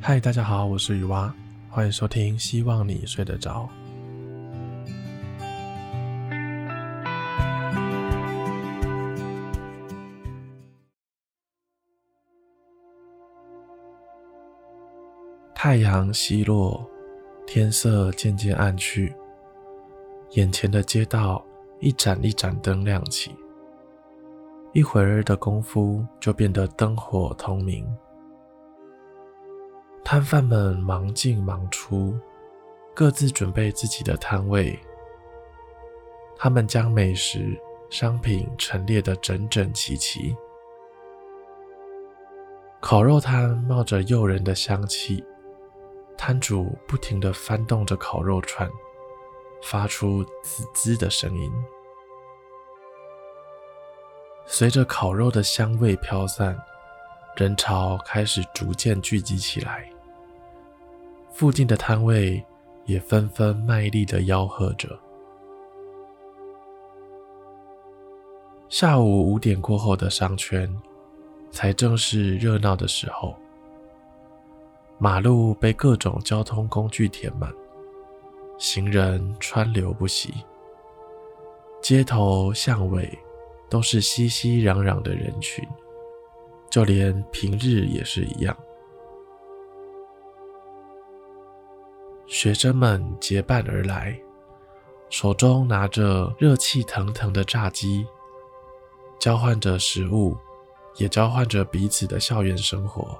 嗨，大家好，我是雨蛙，欢迎收听，希望你睡得着。太阳西落，天色渐渐暗去，眼前的街道一盏一盏灯亮起，一会儿的功夫就变得灯火通明。摊贩们忙进忙出，各自准备自己的摊位。他们将美食、商品陈列得整整齐齐。烤肉摊冒着诱人的香气。摊主不停地翻动着烤肉串，发出滋滋的声音。随着烤肉的香味飘散，人潮开始逐渐聚集起来。附近的摊位也纷纷卖力的吆喝着。下午五点过后的商圈，才正是热闹的时候。马路被各种交通工具填满，行人川流不息，街头巷尾都是熙熙攘攘的人群，就连平日也是一样。学生们结伴而来，手中拿着热气腾腾的炸鸡，交换着食物，也交换着彼此的校园生活。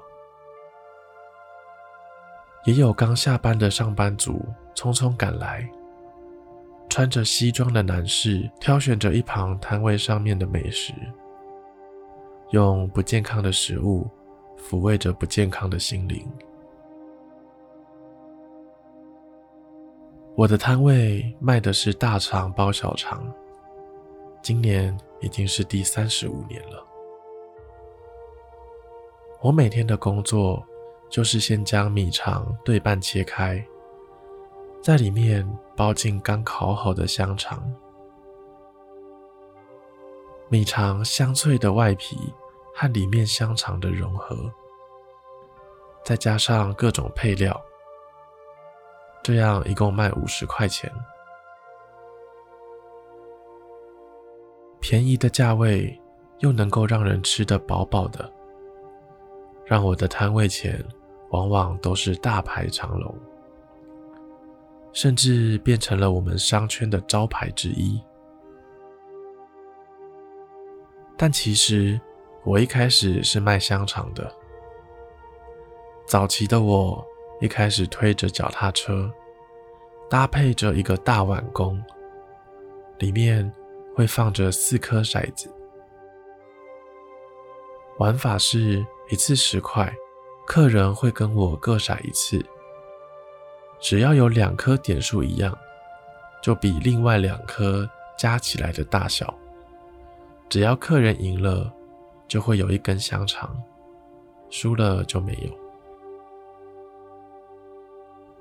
也有刚下班的上班族匆匆赶来，穿着西装的男士挑选着一旁摊位上面的美食，用不健康的食物抚慰着不健康的心灵。我的摊位卖的是大肠包小肠，今年已经是第三十五年了。我每天的工作，就是先将米肠对半切开，在里面包进刚烤好的香肠。米肠香脆的外皮和里面香肠的融合，再加上各种配料，这样一共卖五十块钱。便宜的价位又能够让人吃得饱饱的，让我的摊位前。往往都是大排长龙，甚至变成了我们商圈的招牌之一。但其实我一开始是卖香肠的。早期的我一开始推着脚踏车，搭配着一个大碗弓，里面会放着四颗骰子，玩法是一次十块。客人会跟我各骰一次，只要有两颗点数一样，就比另外两颗加起来的大小。只要客人赢了，就会有一根香肠；输了就没有。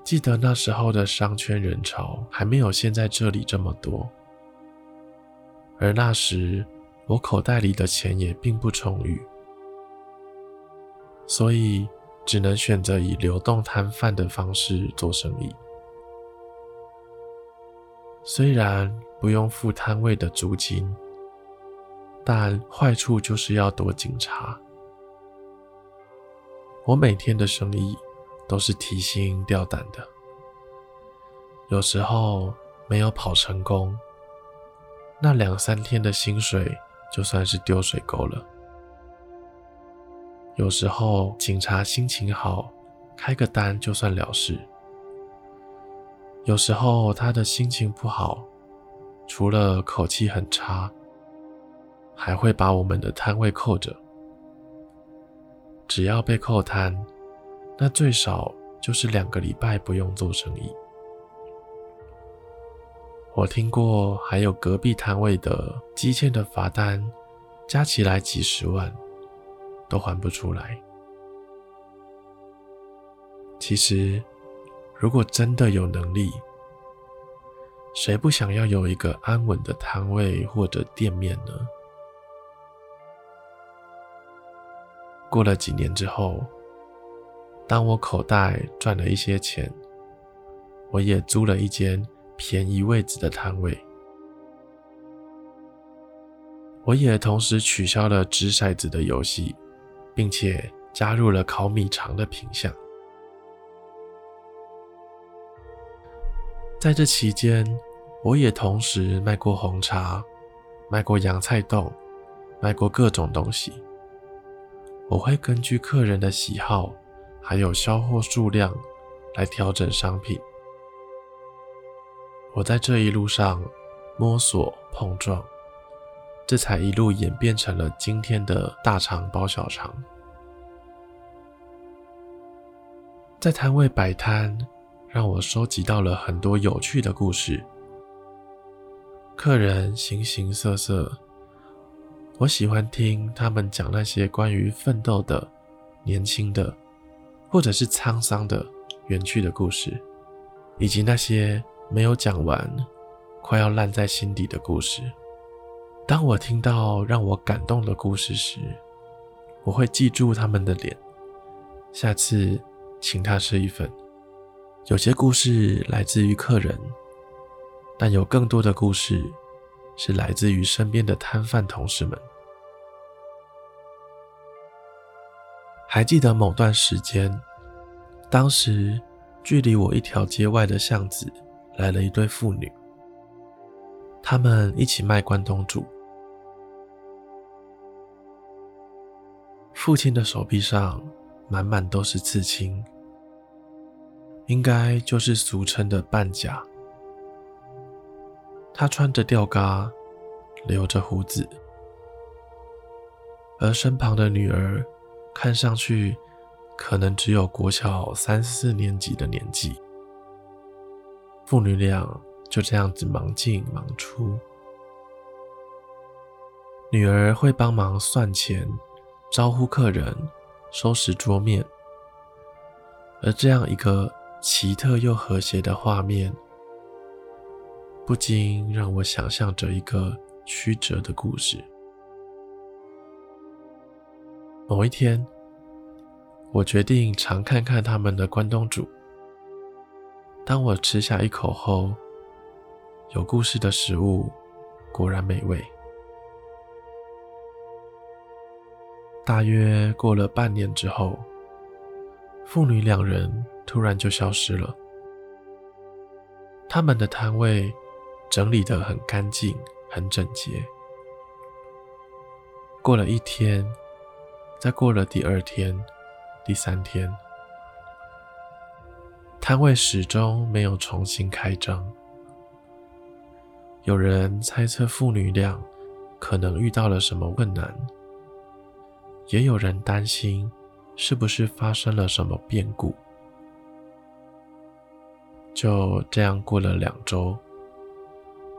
记得那时候的商圈人潮还没有现在这里这么多，而那时我口袋里的钱也并不充裕，所以。只能选择以流动摊贩的方式做生意。虽然不用付摊位的租金，但坏处就是要躲警察。我每天的生意都是提心吊胆的，有时候没有跑成功，那两三天的薪水就算是丢水沟了。有时候警察心情好，开个单就算了事；有时候他的心情不好，除了口气很差，还会把我们的摊位扣着。只要被扣摊，那最少就是两个礼拜不用做生意。我听过还有隔壁摊位的积欠的罚单，加起来几十万。都还不出来。其实，如果真的有能力，谁不想要有一个安稳的摊位或者店面呢？过了几年之后，当我口袋赚了一些钱，我也租了一间便宜位置的摊位。我也同时取消了掷骰子的游戏，并且加入了烤米肠的品项。在这期间，我也同时卖过红茶，卖过洋菜冻，卖过各种东西。我会根据客人的喜好，还有销货数量来调整商品。我在这一路上摸索碰撞，这才一路演变成了今天的大肠包小肠。在摊位摆摊。让我收集到了很多有趣的故事，客人形形色色，我喜欢听他们讲那些关于奋斗的、年轻的，或者是沧桑的、远去的故事，以及那些没有讲完、快要烂在心底的故事。当我听到让我感动的故事时，我会记住他们的脸，下次请他吃一份。有些故事来自于客人，但有更多的故事是来自于身边的摊贩同事们。还记得某段时间，当时距离我一条街外的巷子来了一对父女，他们一起卖关东煮。父亲的手臂上满满都是刺青。应该就是俗称的半甲。他穿着吊嘎，留着胡子，而身旁的女儿看上去可能只有国小三四年级的年纪。父女俩就这样子忙进忙出，女儿会帮忙算钱、招呼客人、收拾桌面，而这样一个。奇特又和谐的画面，不禁让我想象着一个曲折的故事。某一天，我决定尝看看他们的关东煮。当我吃下一口后，有故事的食物果然美味。大约过了半年之后，父女两人。突然就消失了。他们的摊位整理得很干净、很整洁。过了一天，再过了第二天、第三天，摊位始终没有重新开张。有人猜测父女俩可能遇到了什么困难，也有人担心是不是发生了什么变故。就这样过了两周，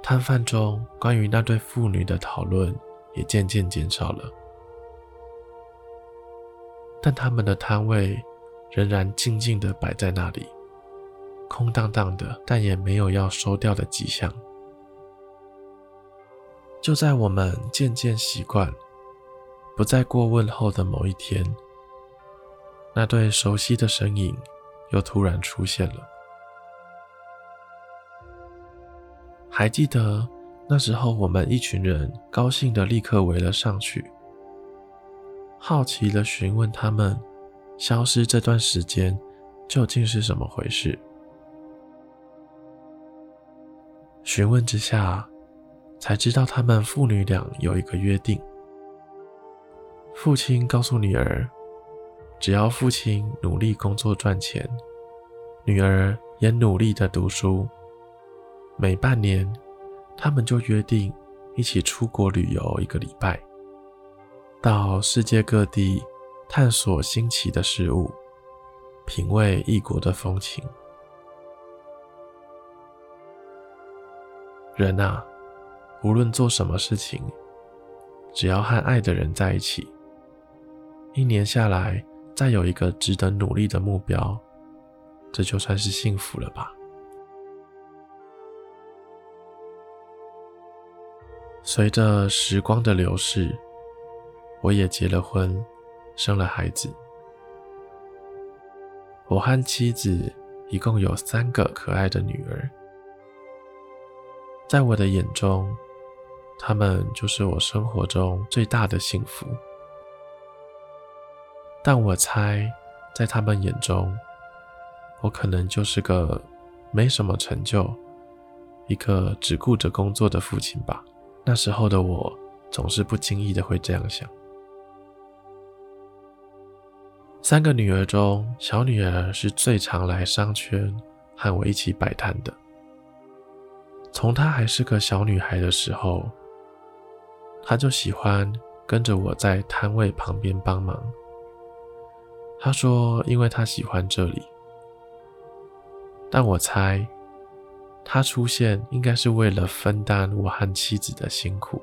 摊贩中关于那对父女的讨论也渐渐减少了，但他们的摊位仍然静静地摆在那里，空荡荡的，但也没有要收掉的迹象。就在我们渐渐习惯，不再过问后的某一天，那对熟悉的身影又突然出现了。还记得那时候，我们一群人高兴地立刻围了上去，好奇地询问他们消失这段时间究竟是怎么回事。询问之下，才知道他们父女俩有一个约定：父亲告诉女儿，只要父亲努力工作赚钱，女儿也努力地读书。每半年，他们就约定一起出国旅游一个礼拜，到世界各地探索新奇的事物，品味异国的风情。人啊，无论做什么事情，只要和爱的人在一起，一年下来，再有一个值得努力的目标，这就算是幸福了吧。随着时光的流逝，我也结了婚，生了孩子。我和妻子一共有三个可爱的女儿，在我的眼中，她们就是我生活中最大的幸福。但我猜，在他们眼中，我可能就是个没什么成就、一个只顾着工作的父亲吧。那时候的我，总是不经意的会这样想。三个女儿中，小女儿是最常来商圈和我一起摆摊的。从她还是个小女孩的时候，她就喜欢跟着我在摊位旁边帮忙。她说：“因为她喜欢这里。”但我猜，她出现应该是为了分担我和妻子的辛苦，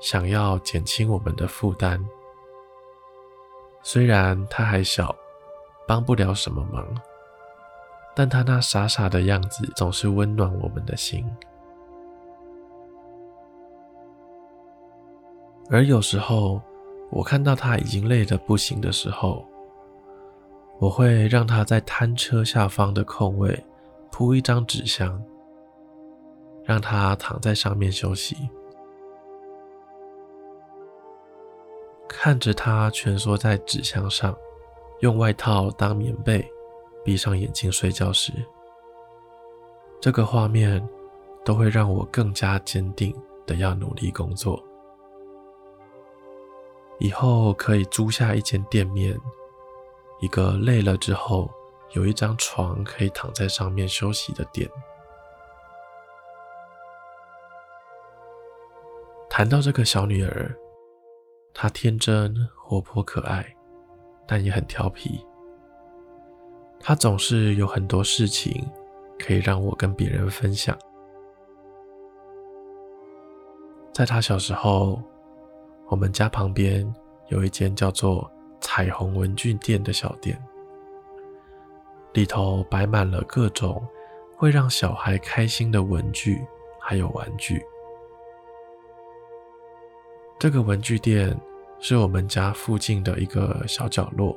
想要减轻我们的负担。虽然他还小，帮不了什么忙，但他那傻傻的样子总是温暖我们的心。而有时候，我看到他已经累得不行的时候，我会让他在摊车下方的空位铺一张纸箱，让他躺在上面休息。看着他蜷缩在纸箱上，用外套当棉被，闭上眼睛睡觉时，这个画面都会让我更加坚定的要努力工作。以后可以租下一间店面，一个累了之后有一张床可以躺在上面休息的店。谈到这个小女儿，她天真、活泼、可爱，但也很调皮。她总是有很多事情可以让我跟别人分享。在她小时候，我们家旁边有一间叫做“彩虹文具店”的小店，里头摆满了各种会让小孩开心的文具，还有玩具。这个文具店是我们家附近的一个小角落，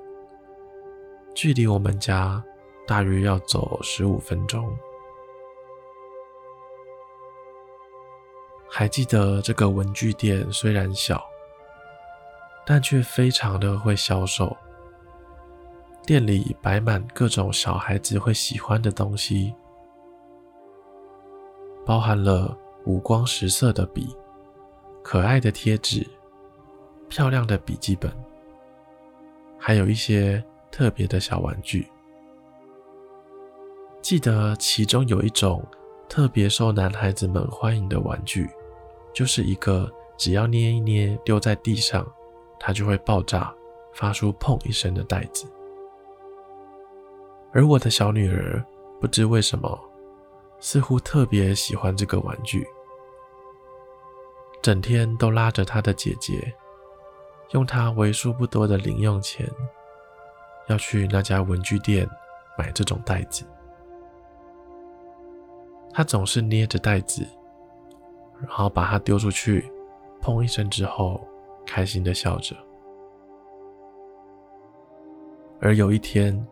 距离我们家大约要走十五分钟。还记得这个文具店虽然小，但却非常的会销售，店里摆满各种小孩子会喜欢的东西，包含了五光十色的笔、可爱的贴纸、漂亮的笔记本，还有一些特别的小玩具。记得其中有一种特别受男孩子们欢迎的玩具，就是一个只要捏一捏，丢在地上。它就会爆炸，发出“砰”一声的袋子。而我的小女儿不知为什么，似乎特别喜欢这个玩具，整天都拉着她的姐姐，用她为数不多的零用钱，要去那家文具店买这种袋子。她总是捏着袋子，然后把它丢出去，“砰”一声之后。开心的笑着，而有一天，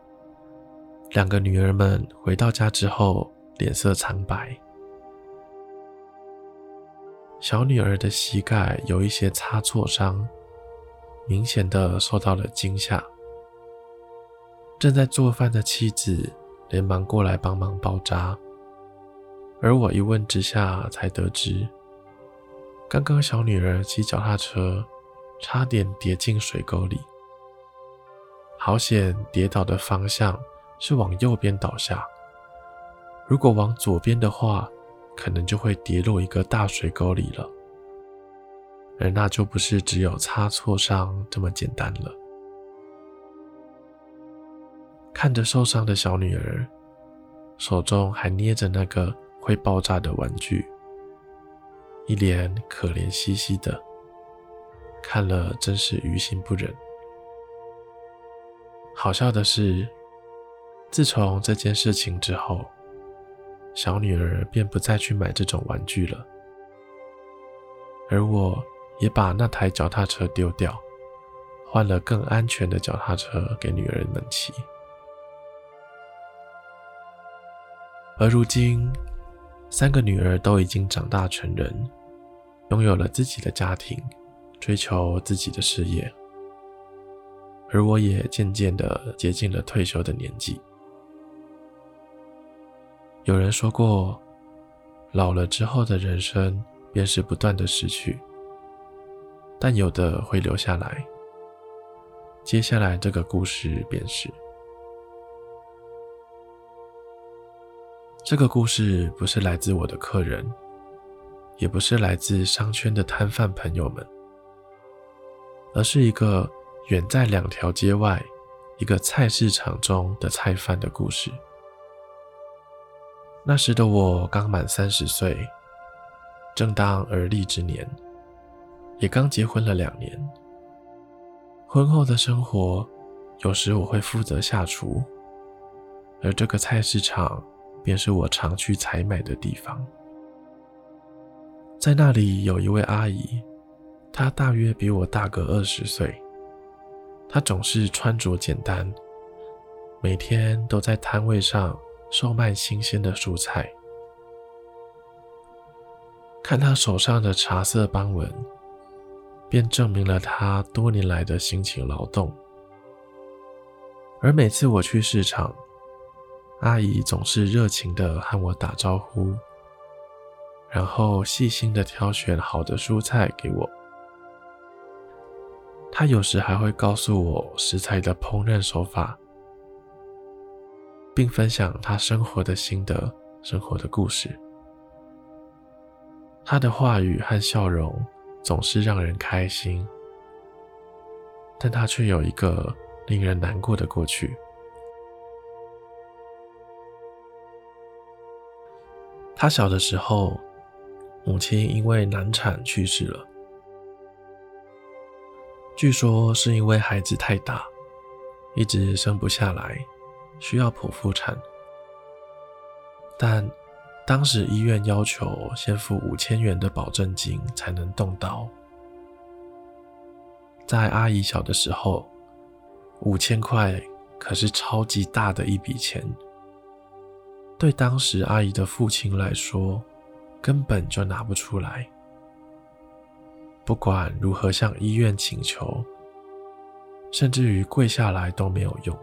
两个女儿们回到家之后，脸色苍白。小女儿的膝盖有一些擦挫伤，明显的受到了惊吓。正在做饭的妻子连忙过来帮忙包扎，而我一问之下才得知，刚刚小女儿骑脚踏车。差点跌进水沟里，好险！跌倒的方向是往右边倒下，如果往左边的话，可能就会跌落一个大水沟里了。而那就不是只有擦挫伤这么简单了。看着受伤的小女儿，手中还捏着那个会爆炸的玩具，一脸可怜兮兮的。看了真是于心不忍。好笑的是，自从这件事情之后，小女儿便不再去买这种玩具了。而我也把那台脚踏车丢掉，换了更安全的脚踏车给女儿们骑。而如今，三个女儿都已经长大成人，拥有了自己的家庭，追求自己的事业。而我也渐渐的接近了退休的年纪。有人说过，老了之后的人生便是不断的失去，但有的会留下来。接下来这个故事便是。这个故事不是来自我的客人，也不是来自商圈的摊贩朋友们，而是一个远在两条街外、一个菜市场中的菜贩的故事。那时的我刚满三十岁，正当而立之年，也刚结婚了两年。婚后的生活，有时我会负责下厨，而这个菜市场便是我常去采买的地方。在那里有一位阿姨，她大约比我大个二十岁，她总是穿着简单，每天都在摊位上。售卖新鲜的蔬菜，看他手上的茶色斑纹，便证明了他多年来的辛勤劳动。而每次我去市场，阿姨总是热情地和我打招呼，然后细心地挑选好的蔬菜给我。她有时还会告诉我食材的烹饪手法。并分享他生活的心得、生活的故事。他的话语和笑容总是让人开心，但他却有一个令人难过的过去。他小的时候，母亲因为难产去世了，据说是因为孩子太大，一直生不下来。需要剖腹产，但当时医院要求先付五千元的保证金才能动刀。在阿姨小的时候，五千块可是超级大的一笔钱，对当时阿姨的父亲来说，根本就拿不出来。不管如何向医院请求，甚至于跪下来都没有用。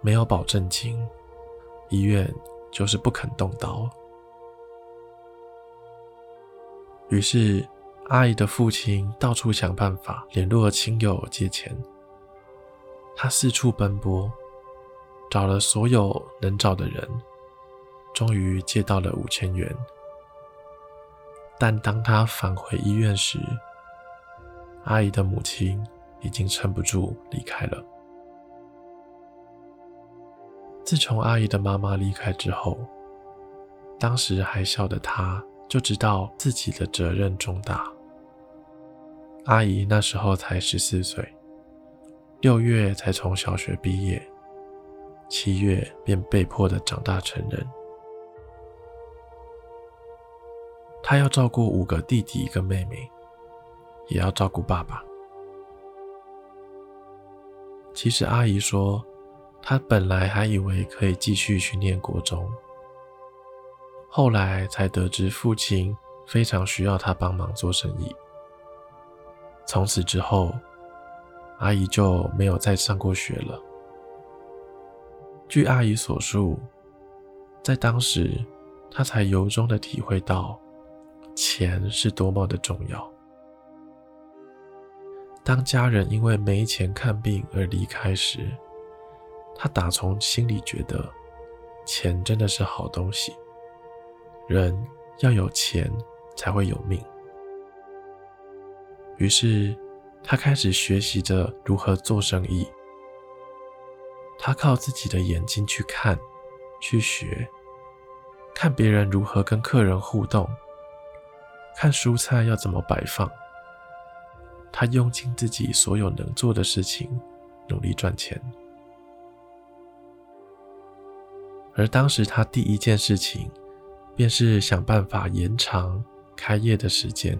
没有保证金，医院就是不肯动刀。于是，阿姨的父亲到处想办法联络亲友借钱。他四处奔波，找了所有能找的人，终于借到了五千元。但当他返回医院时，阿姨的母亲已经撑不住离开了。自从阿姨的妈妈离开之后，当时还小的她就知道自己的责任重大。阿姨那时候才十四岁，六月才从小学毕业，七月便被迫的长大成人。她要照顾五个弟弟跟妹妹，也要照顾爸爸。其实阿姨说。他本来还以为可以继续去念国中，后来才得知父亲非常需要他帮忙做生意。从此之后，阿姨就没有再上过学了。据阿姨所述，在当时，她才由衷的体会到钱是多么的重要。当家人因为没钱看病而离开时，他打从心里觉得，钱真的是好东西。人要有钱才会有命。于是，他开始学习着如何做生意。他靠自己的眼睛去看、去学，看别人如何跟客人互动，看蔬菜要怎么摆放。他用尽自己所有能做的事情，努力赚钱。而当时他第一件事情，便是想办法延长开业的时间，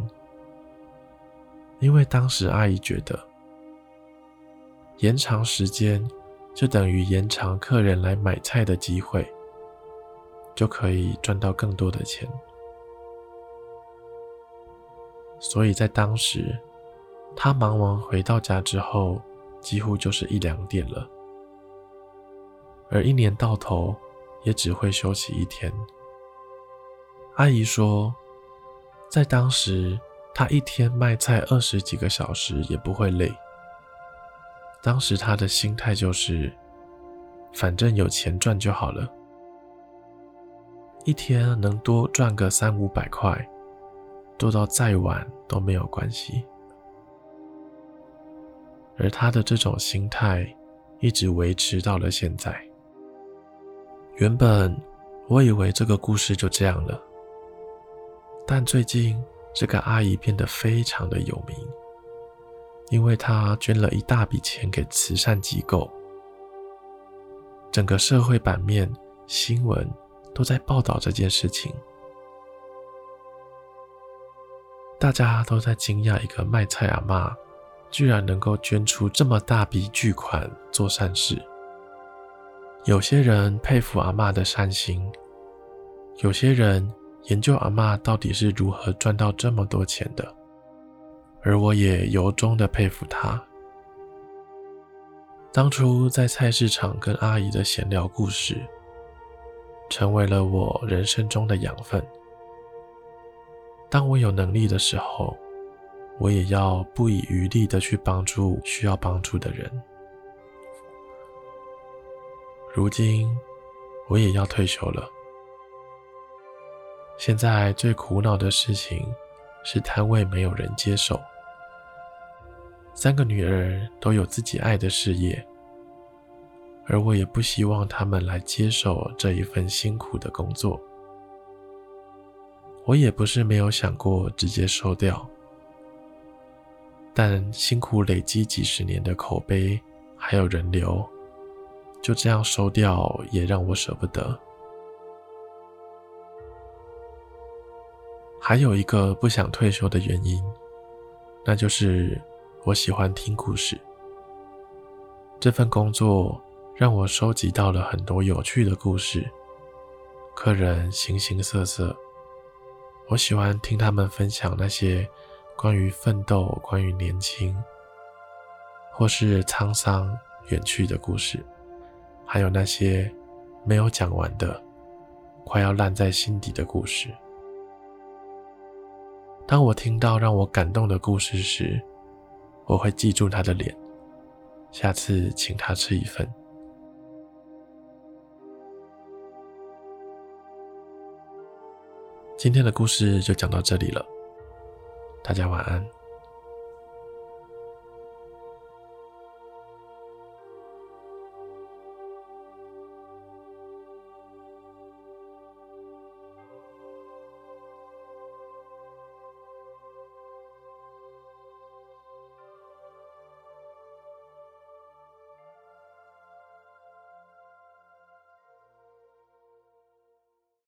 因为当时阿姨觉得，延长时间就等于延长客人来买菜的机会，就可以赚到更多的钱。所以在当时，他忙完回到家之后，几乎就是一两点了。而一年到头，也只会休息一天。阿姨说，在当时，她一天卖菜二十几个小时也不会累。当时她的心态就是，反正有钱赚就好了，一天能多赚个三五百块。做到再晚都没有关系，而她的这种心态一直维持到了现在。原本我以为这个故事就这样了，但最近这个阿姨变得非常的有名，因为她捐了一大笔钱给慈善机构，整个社会版面新闻都在报道这件事情。大家都在惊讶，一个卖菜阿嬷居然能够捐出这么大笔巨款做善事。有些人佩服阿嬷的善心，有些人研究阿嬷到底是如何赚到这么多钱的，而我也由衷的佩服她。当初在菜市场跟阿姨的闲聊故事，成为了我人生中的养分。当我有能力的时候，我也要不遗余力的去帮助需要帮助的人。如今，我也要退休了。现在最苦恼的事情是摊位没有人接手。三个女儿都有自己爱的事业，而我也不希望她们来接手这一份辛苦的工作。我也不是没有想过直接收掉，但辛苦累积几十年的口碑还有人流，就这样收掉也让我舍不得。还有一个不想退休的原因，那就是我喜欢听故事。这份工作让我收集到了很多有趣的故事，客人形形色色。我喜欢听他们分享那些关于奋斗、关于年轻，或是沧桑远去的故事，还有那些没有讲完的、快要烂在心底的故事。当我听到让我感动的故事时，我会记住他的脸，下次请他吃一份。今天的故事就讲到这里了，大家晚安。